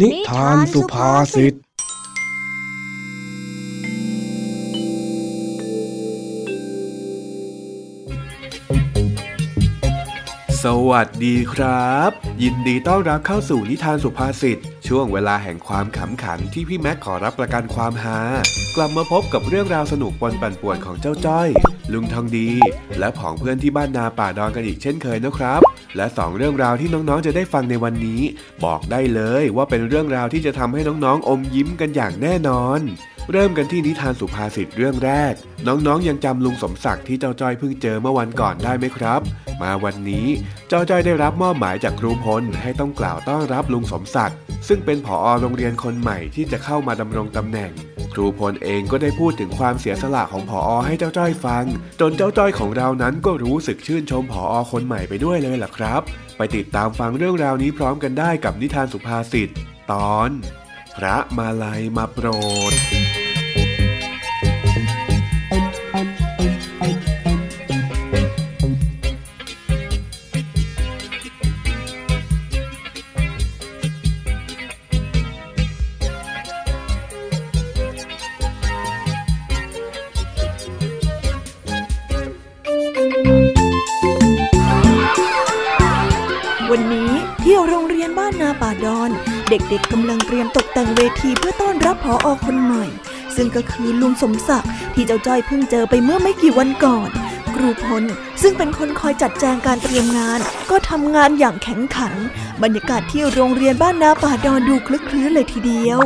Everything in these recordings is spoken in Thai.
นิทานสุภาษิต สวัสดีครับ ยินดีต้อนรับเข้าสู่นิทานสุภาษิตช่วงเวลาแห่งความขำขันที่พี่แม็กขอรับประกันความฮากลับมาพบกับเรื่องราวสนุกปนปั่นป่วนของเจ้าจ้อย ลุงทองดี และผองเพื่อนที่บ้านนาป่าดอนกันอีกเช่นเคยนะครับ และสองเรื่องราวที่น้องๆจะได้ฟังในวันนี้ บอกได้เลยว่าเป็นเรื่องราวที่จะทำให้น้องๆอมยิ้มกันอย่างแน่นอน เริ่มกันที่นิทานสุภาษิตเรื่องแรก น้องๆ ยังจำลุงสมศักดิ์ที่เจ้าจ้อยเพิ่งเจอเมื่อวันก่อนได้ไหมครับ มาวันนี้เจ้าจ้อยได้รับมอบหมายจากครูพลให้ต้องกล่าวต้อนรับลุงสมศักดิ์ซึ่งเป็นผอโรงเรียนคนใหม่ที่จะเข้ามาดำรงตำแหน่ง ครูพลเองก็ได้พูดถึงความเสียสละของผอให้เจ้าจ้อยฟัง จนเจ้าจ้อยของเรานั้นก็รู้สึกชื่นชมผอคนใหม่ไปด้วยเลยล่ะครับ ไปติดตามฟังเรื่องราวนี้พร้อมกันได้กับนิทานสุภาษิตตอน พระมาลัยมาโปรด เด็กๆกำลังเตรียมตกแต่งเวทีเพื่อต้อนรับผออคนใหม่ ซึ่งก็คือลุงสมศักดิ์ที่เจ้าจ้อยเพิ่งเจอไปเมื่อไม่กี่วันก่อน ครูพลซึ่งเป็นคนคอยจัดแจงการเตรียมงาน ก็ทำงานอย่างแข็งขัน บรรยากาศที่โรงเรียนบ้านนาป่าดอนดูคลึกคลื้นเลยทีเดียว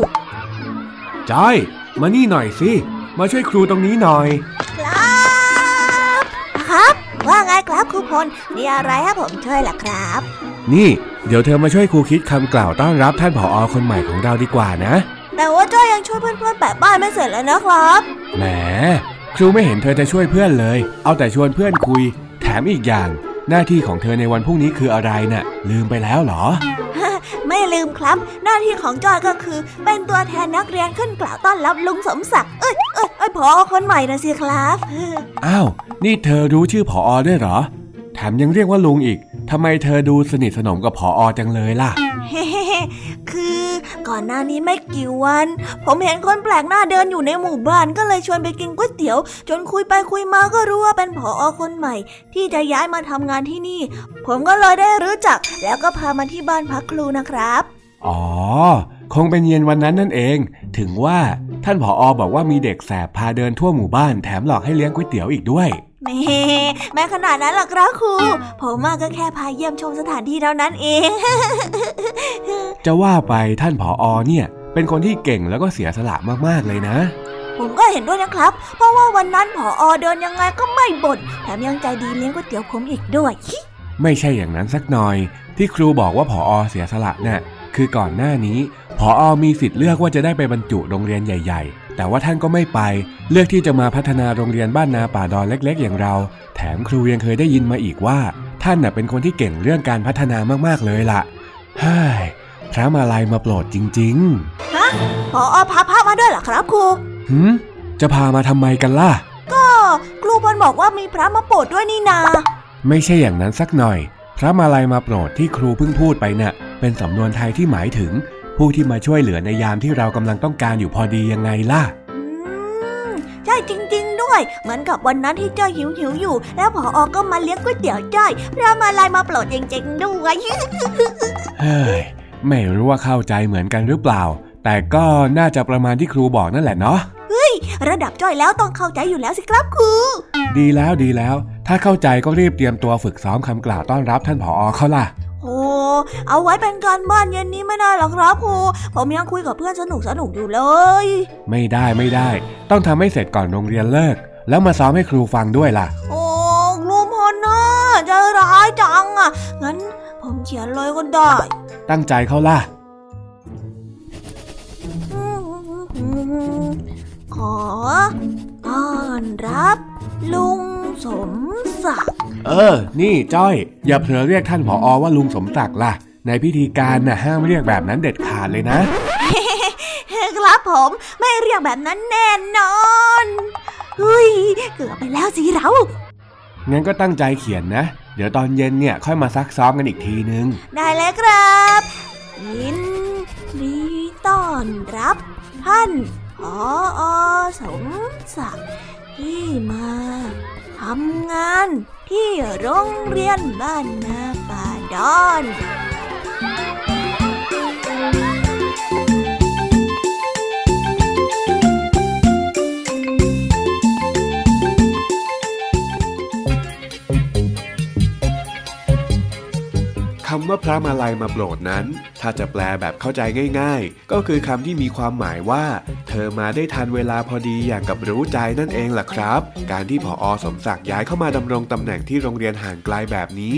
จ้อยมานี่หน่อยสิมาช่วยครูตรงนี้หน่อย ครับครับ ว่าไงครับครูพลมีอะไรให้ผมช่วยล่ะครับ นี่ เดี๋ยวเธอมาช่วยครูคิดคำกล่าวต้อนรับท่านผออคนใหม่ของเราดีกว่านะ แต่ว่าจ้อยยังช่วยเพื่อนๆแปะป้ายไม่เสร็จเลยนะครับ แหม ครูไม่เห็นเธอจะช่วยเพื่อนเลย เอาแต่ชวนเพื่อนคุย แถมอีกอย่าง หน้าที่ของเธอในวันพรุ่งนี้คืออะไรนะ่ะ ลืมไปแล้วเหรอ ไม่ลืมครับ หน้าที่ของจอยก็คือ เป็นตัวแทนนักเรียนขึ้นกล่าวต้อนรับลุงสมศักดิ์เอ้ยเอ้ยเอ้ยผอคนใหม่นะสิครับ อ้าว นี่เธอรู้ชื่อผอด้วยเหรอ แถมยังเรียกว่าลุงอีก ทำไมเธอดูสนิทสนมกับผออจังเลยล่ะ คือก่อนหน้านี้ไม่กี่วัน ผมเห็นคนแปลกหน้าเดินอยู่ในหมู่บ้านก็เลยชวนไปกินก๋วยเตี๋ยว จนคุยไปคุยมาก็รู้ว่าเป็นผออคนใหม่ ที่จะย้ายมาทำงานที่นี่ ผมก็เลยได้รู้จัก แล้วก็พามาที่บ้านพักครูนะครับ อ๋อ คงเป็นเย็นวันนั้นนั่นเอง ถึงว่าท่านผออบอกว่ามีเด็กแสบพาเดินทั่วหมู่บ้านแถมหลอกให้เลี้ยงก๋วยเตี๋ยวอีกด้วย แม่แม่ขนาดนั้นหรอครับครู ผมมาก็แค่พาเยี่ยมชมสถานที่เท่านั้นเอง จะว่าไปท่านผออเนี่ย เป็นคนที่เก่งแล้วก็เสียสละมากๆเลยนะ ผมก็เห็นด้วยนะครับ เพราะว่าวันนั้นผออเดินยังไงก็ไม่บ่นแถมยังใจดีเลี้ยงก๋วยเตี๋ยวผมอีกด้วย ไม่ใช่อย่างนั้นสักหน่อย ที่ครูบอกว่าผออเสียสละเนะ่ยคือก่อนหน้านี้ผออมีสิทธิ์เลือกว่าจะได้ไปบรรจุโรงเรียนใหญ่ ๆ แต่ว่าท่านก็ไม่ไป เลือกที่จะมาพัฒนาโรงเรียนบ้านนาป่าดอนเล็ก ๆ อย่างเรา แถมครูยังเคยได้ยินมาอีกว่า ท่านน่ะเป็นคนที่เก่งเรื่องการพัฒนามากๆเลยล่ะเฮ้ยพระมาลัยมาโปรดจริง ๆ ฮะผออพาพระมาด้วยเหรอครับครูหืมจะพามาทำไมกันล่ะ ก็ครูพลบอกว่ามีพระมาโปรดด้วยนี่นา ไม่ใช่อย่างนั้นสักหน่อย พระมาลัยมาโปรดที่ครูเพิ่งพูดไปนะ่ะ เป็นสำนวนไทยที่หมายถึง ผู้ที่มาช่วยเหลือในยามที่เรากำลังต้องการอยู่พอดียังไงล่ะใช่จริง ๆ ด้วย เหมือนกับวันนั้นที่จ้อยหิวหิวอยู่ แล้วพอออก็มาเลี้ยงก๋วยเตี๋ยวจ้อยพระมาลายมาโปรดจริงๆด้วยเฮ้ยไม่รู้ว่าเข้าใจเหมือนกันหรือเปล่า แต่ก็น่าจะประมาณที่ครูบอกนั่นแหละเนาะเฮ้ย ระดับจ้อยแล้วต้องเข้าใจอยู่แล้วสิครับครูดีแล้วดีแล้ว ถ้าเข้าใจก็รีบเตรียมตัวฝึกซ้อมคำกล่าวต้อนรับท่านผออเขาล่ะ โอ้เอาไว้เป็นการบ้านเย็นนี้ไม่ได้หรอกครับครูผมยังคุยกับเพื่อนสนุกสนุกอยู่เลย ไม่ได้ไม่ได้ ต้องทำให้เสร็จก่อนโรงเรียนเลิก แล้วมาซ้อมให้ครูฟังด้วยล่ะ โอ้ครูพอนะใจร้ายจังอะ งั้นผมเขียนเลยก็ได้ ตั้งใจเขาล่ะ ขอต้อนรับลุง สมศักดิ์เออ นี่จ้อย อย่าเผลอเรียกท่านผออว่าลุงสมศักดิ์ล่ะ ในพิธีการน่ะห้ามเรียกแบบนั้นเด็ดขาดเลยนะ ครับผมไม่เรียกแบบนั้นแน่นอนเฮ้ยเกือบไปแล้วสิเรา งั้นก็ตั้งใจเขียนนะ เดี๋ยวตอนเย็นเนี่ยค่อยมาซักซ้อมกันอีกทีนึง ได้แล้วครับยินดีต้อนรับ ท่านผออสมศักดิ์ ที่มาทำงานที่โรงเรียนบ้านนาป่าดอน ว่าพระมาลัยมาโปรดนั้น ถ้าจะแปลแบบเข้าใจง่าย ๆ ก็คือคำที่มีความหมายว่า เธอมาได้ทันเวลาพอดีอย่างกับรู้ใจนั่นเองล่ะครับ การที่ผออสมศักดิ์ย้ายเข้ามาดำรงตำแหน่งที่โรงเรียนห่างไกลแบบนี้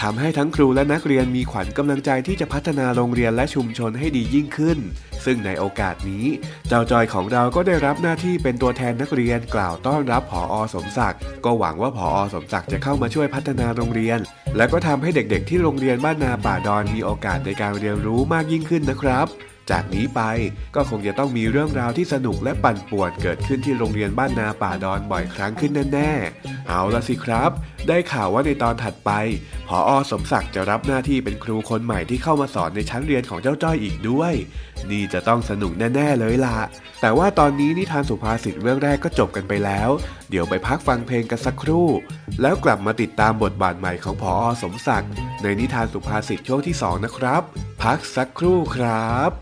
ทำให้ทั้งครูและนักเรียนมีขวัญกำลังใจที่จะพัฒนาโรงเรียนและชุมชนให้ดียิ่งขึ้น ซึ่งในโอกาสนี้ เจ้าจอยของเราก็ได้รับหน้าที่เป็นตัวแทนนักเรียนกล่าวต้อนรับผออสมศักดิ์ก็หวังว่าผออสมศักดิ์จะเข้ามาช่วยพัฒนาโรงเรียน และก็ทำให้เด็กๆ ที่โรงเรียนบ้านนาป่าดอนมีโอกาสในการเรียนรู้มากยิ่งขึ้นนะครับ จากนี้ไปก็คงจะต้องมีเรื่องราวที่สนุกและปั่นป่วนเกิดขึ้นที่โรงเรียนบ้านนาป่าดอนบ่อยครั้งขึ้นแน่ๆ เอาละสิครับ ได้ข่าวว่าในตอนถัดไปผออสมศักดิ์จะรับหน้าที่เป็นครูคนใหม่ที่เข้ามาสอนในชั้นเรียนของเจ้าจ้อยอีกด้วย นี่จะต้องสนุกแน่ๆเลยล่ะ แต่ว่าตอนนี้นิทานสุภาษิตเรื่องแรกก็จบกันไปแล้ว เดี๋ยวไปพักฟังเพลงกันสักครู่ แล้วกลับมาติดตามบทบาทใหม่ของผออสมศักดิ์ในนิทานสุภาษิตช่วงที่สองนะครับ พักสักครู่ครับ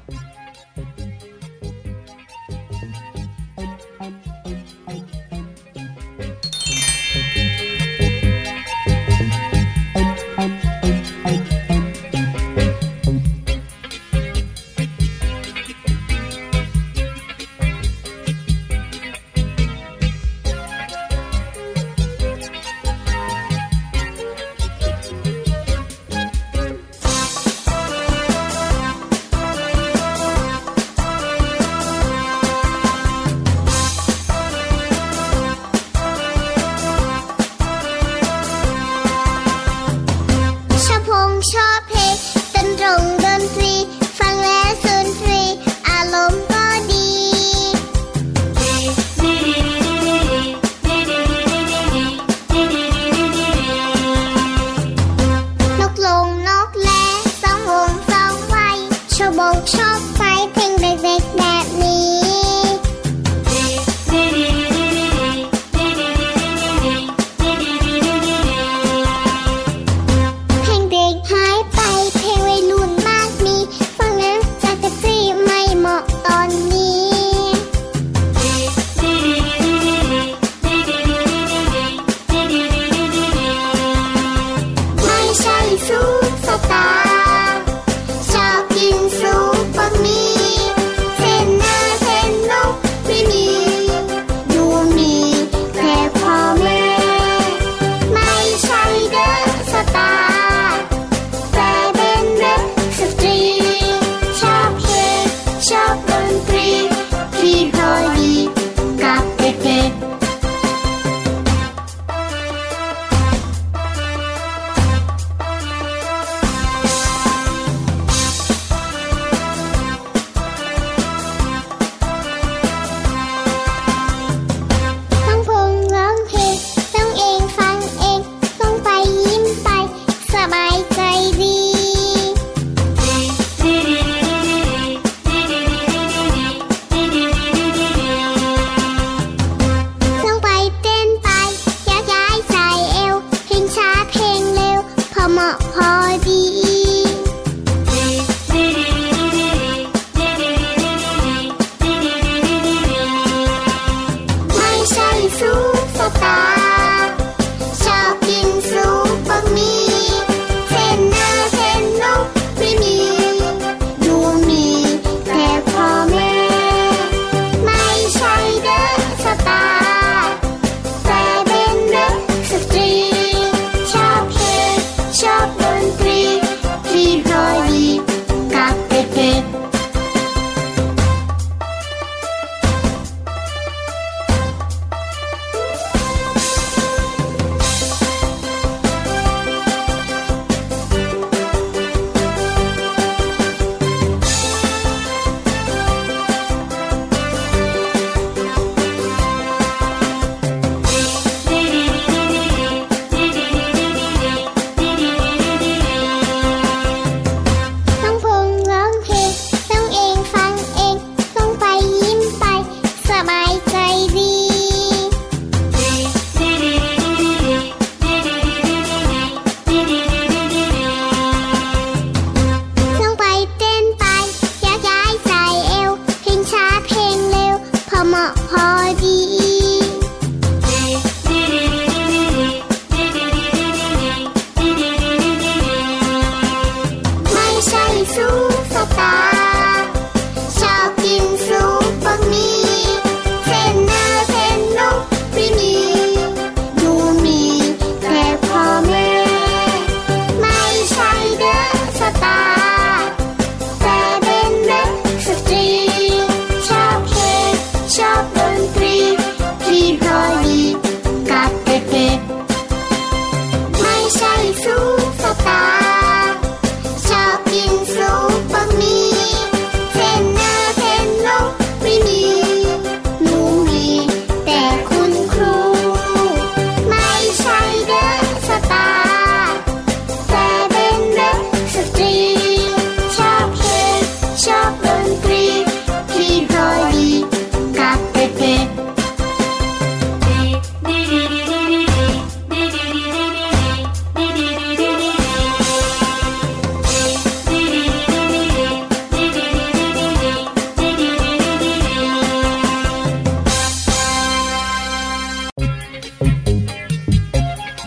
พอ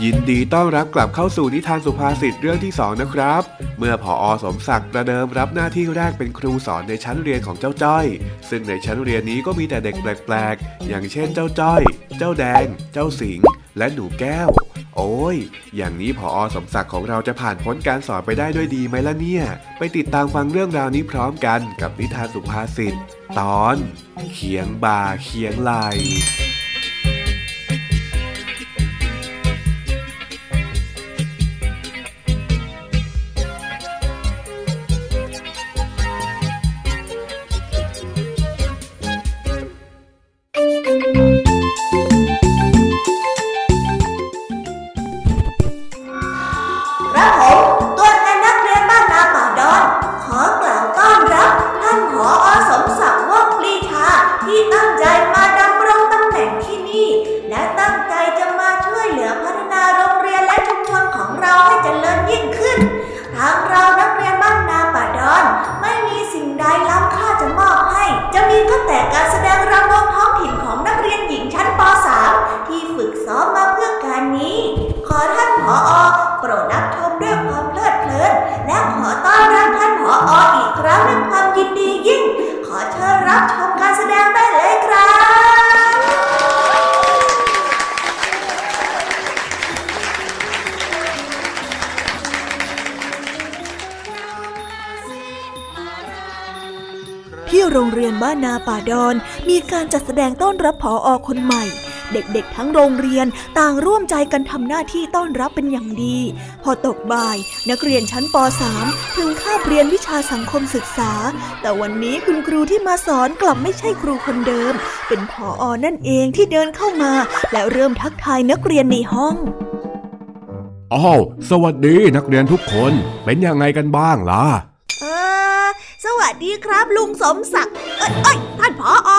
ินดีต้อนรับกลับเข้าสู่นิทานสุภาษิตเรื่องที่สองนะครับ เมื่อพออสมศักดิ์ประเดิมรับหน้าที่แรกเป็นครูสอนในชั้นเรียนของเจ้าจ้อย ซึ่งในชั้นเรียนนี้ก็มีแต่เด็กแปลกๆ อย่างเช่นเจ้าจ้อย เจ้าแดง เจ้าสิง และหนูแก้ว โอ้ย อย่างนี้พออสมศักดิ์ของเราจะผ่านพ้นการสอนไปได้ด้วยดีไหมล่ะเนี่ย ไปติดตามฟังเรื่องราวนี้พร้อมกันกับนิทานสุภาษิตตอน เขียงบ่าเขียงไหล บ้านนาป่าดอน มีการจัดแสดงต้อนรับผออคนใหม่ เด็กๆ ทั้งโรงเรียนต่างร่วมใจกันทำหน้าที่ต้อนรับเป็นอย่างดี พอตกบ่าย นักเรียนชั้นป .3 ถึงคาบเรียนวิชาสังคมศึกษา แต่วันนี้คุณครูที่มาสอนกลับไม่ใช่ครูคนเดิม เป็นผออนั่นเองที่เดินเข้ามา และเริ่มทักทายนักเรียนในห้องอ้าวสวัสดีนักเรียนทุกคนเป็นยังไงกันบ้างล่ะ สวัสดีครับ ลุงสมศักดิ์ เอ้ยเอ้ยท่านผออ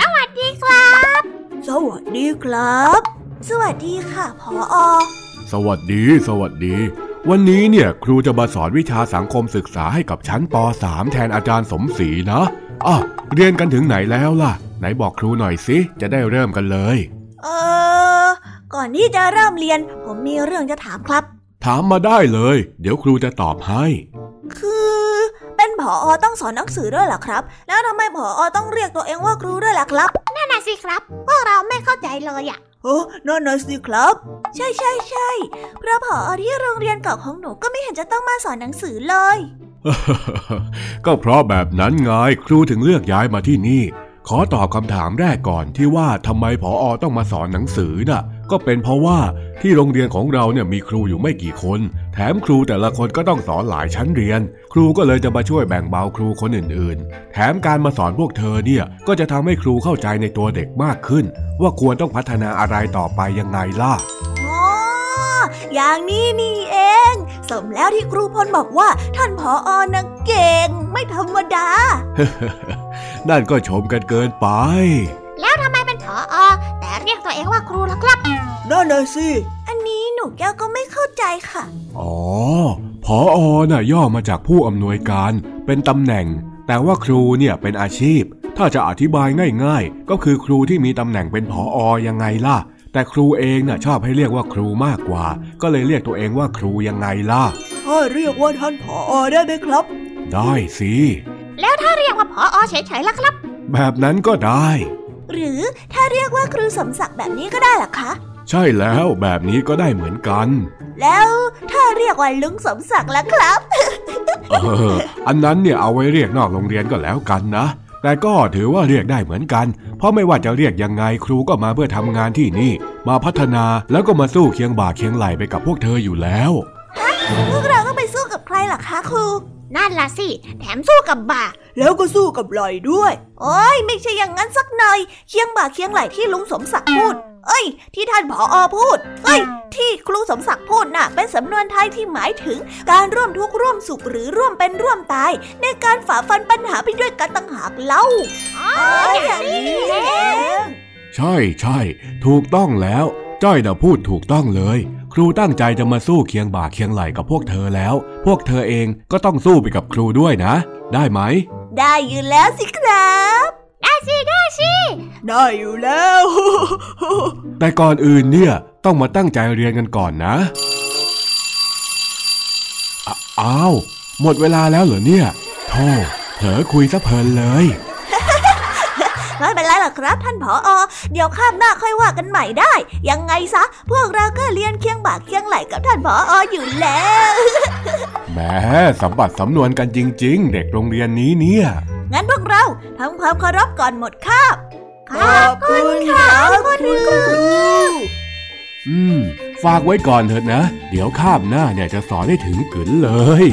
สวัสดีครับ สวัสดีครับ สวัสดีค่ะผออสวัสดี สวัสดี วันนี้เนี่ยครูจะมาสอนวิชาสังคมศึกษาให้กับชั้นป .3 แทนอาจารย์สมศรีนะอะเรียนกันถึงไหนแล้วล่ะ ไหนบอกครูหน่อยสิ จะได้เริ่มกันเลย เออ ก่อนที่จะเริ่มเรียน ผมมีเรื่องจะถามครับ ถามมาได้เลย เดี๋ยวครูจะตอบให้ คือเป็น ผออต้องสอนหนังสือด้วยเหรอครับ แล้วทำไมผออต้องเรียกตัวเองว่าครูด้วยล่ะครับนั่นน่ะสิครับพวกเราไม่เข้าใจเลยอะโอ้นั่นน่ะสิครับ ใช่ใช่ใช่เพราะผออที่โรงเรียนเก่าของหนูก็ไม่เห็นจะต้องมาสอนหนังสือเลย ก็เพราะแบบนั้นไงครูถึงเลือกย้ายมาที่นี่ ขอตอบคำถามแรกก่อนที่ว่าทำไมผออต้องมาสอนหนังสือน่ะ ก็เป็นเพราะว่าที่โรงเรียนของเราเนี่ยมีครูอยู่ไม่กี่คน แถมครูแต่ละคนก็ต้องสอนหลายชั้นเรียน ครูก็เลยจะมาช่วยแบ่งเบาครูคนอื่นๆ แถมการมาสอนพวกเธอเนี่ยก็จะทำให้ครูเข้าใจในตัวเด็กมากขึ้น ว่าควรต้องพัฒนาอะไรต่อไปยังไงล่ะอ๋ออย่างนี้นี่เอง สมแล้วที่ครูพลบอกว่า ท่านผออนะเก่ง ไม่ธรรมดา นั่นก็ชมกันเกินไป แล้วทำไมเป็นผออ แต่เรียกตัวเองว่าครูล่ะครับนั่นน่ะสิ อันนี้หนูแก้วก็ไม่เข้าใจค่ะ อ๋อผออน่ะย่อมาจากผู้อำนวยการ เป็นตำแหน่ง แต่ว่าครูเนี่ยเป็นอาชีพ ถ้าจะอธิบายง่ายๆ ก็คือครูที่มีตำแหน่งเป็นผออยังไงล่ะ แต่ครูเองน่ะชอบให้เรียกว่าครูมากกว่า ก็เลยเรียกตัวเองว่าครูยังไงล่ะถ้าเรียกว่าท่านผออได้ไหมครับ ได้สิ แล้วถ้าเรียกว่าผออเฉยๆล่ะครับ แบบนั้นก็ได้ หรือถ้าเรียกว่าครูสมศักดิ์แบบนี้ก็ได้เหรอคะ ใช่แล้วแบบนี้ก็ได้เหมือนกัน แล้วถ้าเรียกว่าลุงสมศักดิ์ล่ะครับ เออ อันนั้นเนี่ยเอาไว้เรียกนอกโรงเรียนก็แล้วกันนะ แต่ก็ถือว่าเรียกได้เหมือนกัน เพราะไม่ว่าจะเรียกยังไงครูก็มาเพื่อทำงานที่นี่ มาพัฒนาแล้วก็มาสู้เคียงบ่าเคียงไหลไปกับพวกเธออยู่แล้วพวกเราต้องไปสู้กับใครล่ะคะครูนั่นล่ะสิ แถมสู้กับบ่า แล้วก็สู้กับไหลด้วย โอ้ยไม่ใช่อย่างนั้นสักหน่อย เคียงบ่าเคียงไหลที่ลุงสมศักดิ์พูด เอ้ย ที่ท่านผออพูด เอ้ย ที่ครูสมศักดิ์พูดน่ะ เป็นสำนวนไทยที่หมายถึงการร่วมทุกข์ร่วมสุขหรือร่วมเป็นร่วมตาย ในการฝ่าฟันปัญหาไปด้วยกันต่างหากเล่าอ๋ออย่างนี้เองใช่ใช่ถูกต้องแล้วจ้อยน่ะพูดถูกต้องเลย ครูตั้งใจจะมาสู้เคียงบ่าเคียงไหลกับพวกเธอแล้ว พวกเธอเองก็ต้องสู้ไปกับครูด้วยนะ ได้ไหม ได้อยู่แล้วสิครับ ได้สิได้สิได้อยู่แล้ว แต่ก่อนอื่นเนี่ยต้องมาตั้งใจเรียนกันก่อนนะ อ้าอ้าวหมดเวลาแล้วเหรอเนี่ย โธ่เผลอคุยซะเพลินเลย ไม่เป็นไรหรอกครับ ท่านผออเดี๋ยวข้ามหน้าค่อยว่ากันใหม่ได้ ยังไงซะ พวกเราก็เรียนเคียงบ่าเคียงไหลกับท่านผอออยู่แล้วแหมสัมบัติสำนวนกันจริง ๆ เด็กโรงเรียนนี้เนี่ย งั้นพวกเราทำความเคารพก่อนหมดคาบขอบคุณครับคุณครูอืม ฝากไว้ก่อนเถิดนะ เดี๋ยวข้ามหน้าเนี่ยจะสอนให้ถึงกึนเลย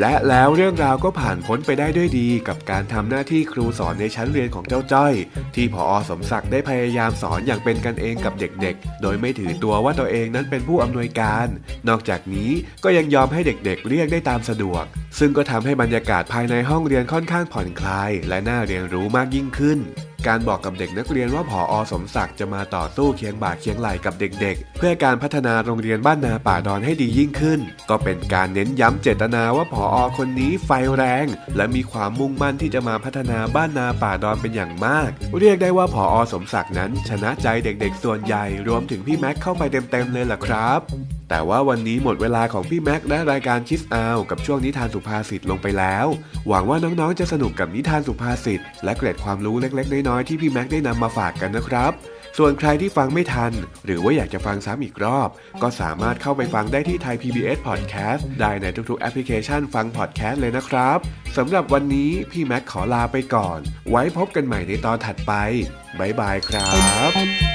และแล้วเรื่องราวก็ผ่านพ้นไปได้ด้วยดี กับการทำหน้าที่ครูสอนในชั้นเรียนของเจ้าจ้อย ที่พออสมศักดิ์ได้พยายามสอนอย่างเป็นกันเองกับเด็กๆ โดยไม่ถือตัวว่าตัวเองนั้นเป็นผู้อำนวยการ นอกจากนี้ก็ยังยอมให้เด็กๆ เรียกได้ตามสะดวก ซึ่งก็ทำให้บรรยากาศภายในห้องเรียนค่อนข้างผ่อนคลาย และน่าเรียนรู้มากยิ่งขึ้น การบอกกับเด็กนักเรียนว่าผออสมศักดิ์จะมาต่อสู้เคียงบ่าเคียงไหลกับเด็กๆ เพื่อการพัฒนาโรงเรียนบ้านนาป่าดอนให้ดียิ่งขึ้น ก็เป็นการเน้นย้ำเจตนาว่าผออคนนี้ไฟแรง และมีความมุ่งมั่นที่จะมาพัฒนาบ้านนาป่าดอนเป็นอย่างมาก เรียกได้ว่าผออสมศักดิ์นั้น ชนะใจเด็กๆ ส่วนใหญ่รวมถึงพี่แม็กเข้าไปเต็มๆเลยล่ะครับ แต่ว่าวันนี้หมดเวลาของพี่แม็กและรายการคิสอาวกับช่วงนิทานสุภาษิตลงไปแล้ว หวังว่าน้องๆจะสนุกกับนิทานสุภาษิตและเกร็ดความรู้เล็กๆ น้อยๆที่พี่แม็กได้นำมาฝากกันนะครับ ส่วนใครที่ฟังไม่ทัน หรือว่าอยากจะฟังซ้ำอีกรอบ ก็สามารถเข้าไปฟังได้ที่ Thai PBS Podcast ได้ในทุกๆแอปพลิเคชันฟังพอดแคสต์เลยนะครับสำหรับวันนี้พี่แม็กขอลาไปก่อน ไว้พบกันใหม่ในตอนถัดไปบ๊ายบายครับ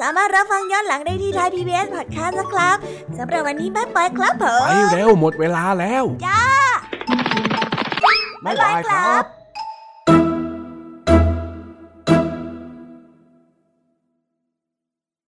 สามารถรับฟังย้อนหลังได้ที่ไทยพีบีเอสพอดแคสต์นะครับสำหรับวันนี้บ๊ายบายครับผมไปเร็วหมดเวลาแล้ว จ้าบ๊ายบายครับ